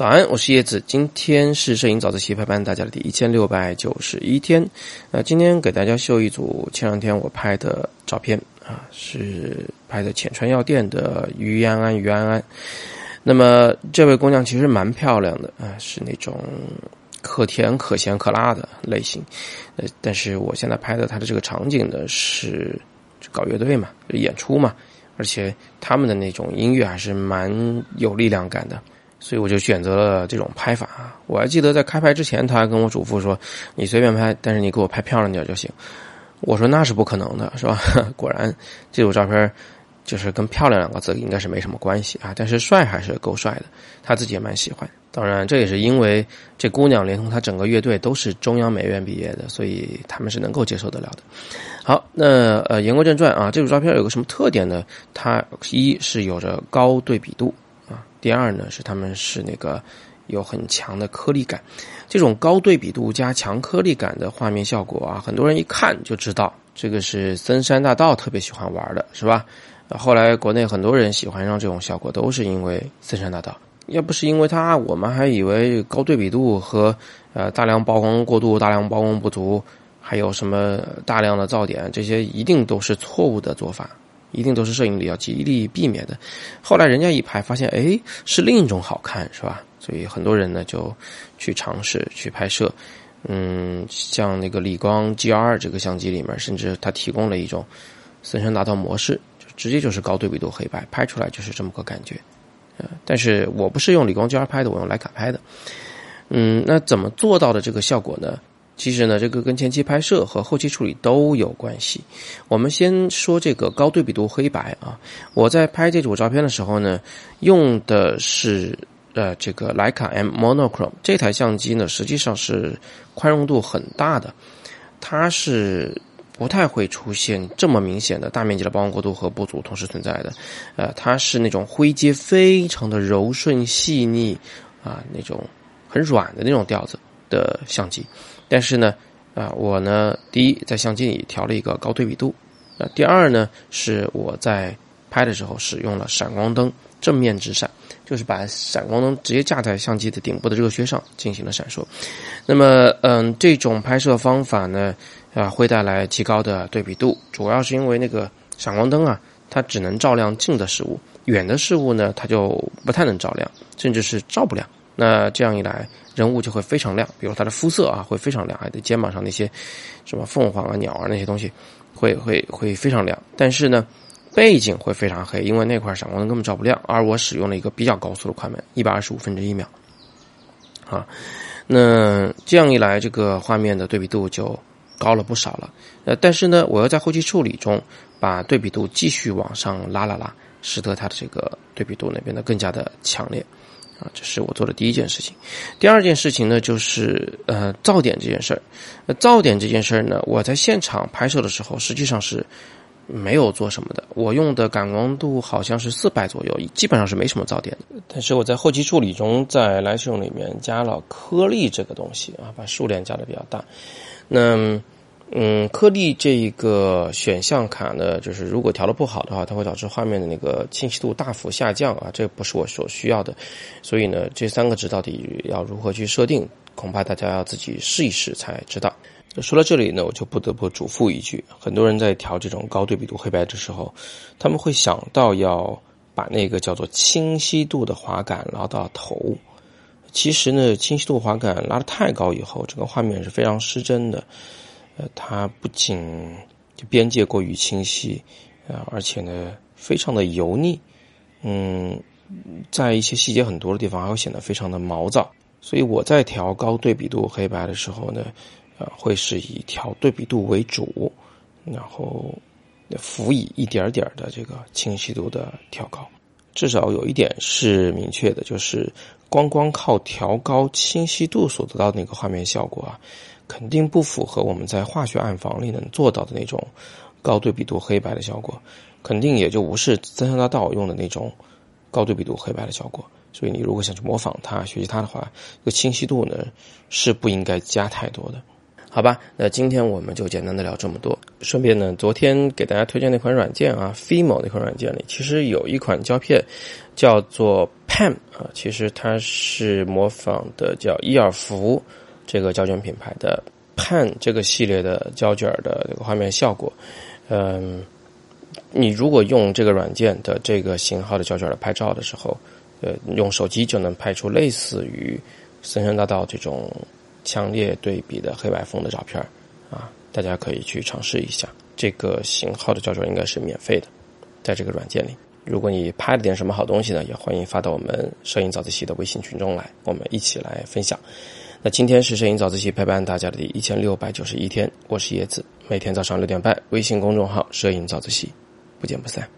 早安，我是叶子。今天是摄影早自习陪伴大家的第一千六百九十一天。那今天给大家秀一组前两天我拍的照片啊，是拍的浅川药店的于安安于安安。那么这位姑娘其实蛮漂亮的啊，是那种可甜可咸可辣的类型。呃，但是我现在拍的她的这个场景呢是搞乐队嘛，演出嘛，而且他们的那种音乐还是蛮有力量感的。所以我就选择了这种拍法啊！我还记得在开拍之前，他还跟我嘱咐说：“你随便拍，但是你给我拍漂亮点就行。”我说：“那是不可能的，是吧？” 果然，这组照片就是跟“漂亮”两个字应该是没什么关系啊。但是帅还是够帅的，他自己也蛮喜欢。当然，这也是因为这姑娘连同她整个乐队都是中央美院毕业的，所以他们是能够接受得了的。好，那呃，言归正传啊，这组照片有个什么特点呢？它一是有着高对比度。第二呢，是他们是那个有很强的颗粒感，这种高对比度加强颗粒感的画面效果啊，很多人一看就知道这个是森山大道特别喜欢玩的，是吧？后来国内很多人喜欢上这种效果，都是因为森山大道。要不是因为它，我们还以为高对比度和呃大量曝光过度、大量曝光不足，还有什么大量的噪点，这些一定都是错误的做法。一定都是摄影里要极力避免的。后来人家一拍，发现哎，是另一种好看，是吧？所以很多人呢就去尝试去拍摄。嗯，像那个理光 G R 这个相机里面，甚至它提供了一种森山大道模式，就直接就是高对比度黑白，拍出来就是这么个感觉。呃，但是我不是用理光 G R 拍的，我用徕卡拍的。嗯，那怎么做到的这个效果呢？其实呢，这个跟前期拍摄和后期处理都有关系。我们先说这个高对比度黑白啊。我在拍这组照片的时候呢，用的是呃这个徕卡 M Monochrome 这台相机呢，实际上是宽容度很大的，它是不太会出现这么明显的大面积的曝光过度和不足同时存在的。呃，它是那种灰阶非常的柔顺细腻啊，那种很软的那种调子的相机。但是呢，啊，我呢，第一在相机里调了一个高对比度，啊，第二呢是我在拍的时候使用了闪光灯正面直闪，就是把闪光灯直接架在相机的顶部的热靴上进行了闪烁。那么，嗯，这种拍摄方法呢，啊，会带来极高的对比度，主要是因为那个闪光灯啊，它只能照亮近的事物，远的事物呢，它就不太能照亮，甚至是照不亮。那这样一来，人物就会非常亮，比如他的肤色啊会非常亮，还得肩膀上那些什么凤凰啊、鸟啊那些东西，会会会非常亮。但是呢，背景会非常黑，因为那块闪光灯根本照不亮。而我使用了一个比较高速的快门，一百二十五分之一秒，啊，那这样一来，这个画面的对比度就高了不少了。呃，但是呢，我要在后期处理中把对比度继续往上拉拉拉，使得它的这个对比度呢变得更加的强烈。啊，这是我做的第一件事情。第二件事情呢，就是呃噪点这件事儿。那噪点这件事儿呢，我在现场拍摄的时候，实际上是没有做什么的。我用的感光度好像是四百左右，基本上是没什么噪点的。但是我在后期处理中，在 Lightroom 里面加了颗粒这个东西啊，把数量加的比较大。那嗯，颗粒这一个选项卡呢，就是如果调的不好的话，它会导致画面的那个清晰度大幅下降啊，这不是我所需要的。所以呢，这三个值到底要如何去设定，恐怕大家要自己试一试才知道。说到这里呢，我就不得不嘱咐一句：很多人在调这种高对比度黑白的时候，他们会想到要把那个叫做清晰度的滑杆拉到头。其实呢，清晰度滑杆拉的太高以后，整个画面是非常失真的。它不仅边界过于清晰，啊，而且呢，非常的油腻，嗯，在一些细节很多的地方还会显得非常的毛躁。所以我在调高对比度黑白的时候呢，呃，会是以调对比度为主，然后辅以一点点的这个清晰度的调高。至少有一点是明确的，就是光光靠调高清晰度所得到的那个画面效果啊。肯定不符合我们在化学暗房里能做到的那种高对比度黑白的效果，肯定也就无视森山大道用的那种高对比度黑白的效果。所以你如果想去模仿它、学习它的话，这个清晰度呢是不应该加太多的。好吧，那今天我们就简单的聊这么多。顺便呢，昨天给大家推荐那款软件啊，Fimo 那款软件里，其实有一款胶片叫做 Pan 啊，其实它是模仿的叫伊尔福这个胶卷品牌的 Pan 这个系列的胶卷的这个画面效果。嗯，你如果用这个软件的这个型号的胶卷来拍照的时候，呃，用手机就能拍出类似于森山大道这种。强烈对比的黑白风的照片啊，大家可以去尝试一下。这个型号的胶卷应该是免费的，在这个软件里。如果你拍了点什么好东西呢，也欢迎发到我们摄影早自习的微信群中来，我们一起来分享。那今天是摄影早自习陪伴大家的第一千六百九十一天，我是叶子，每天早上六点半，微信公众号“摄影早自习”，不见不散。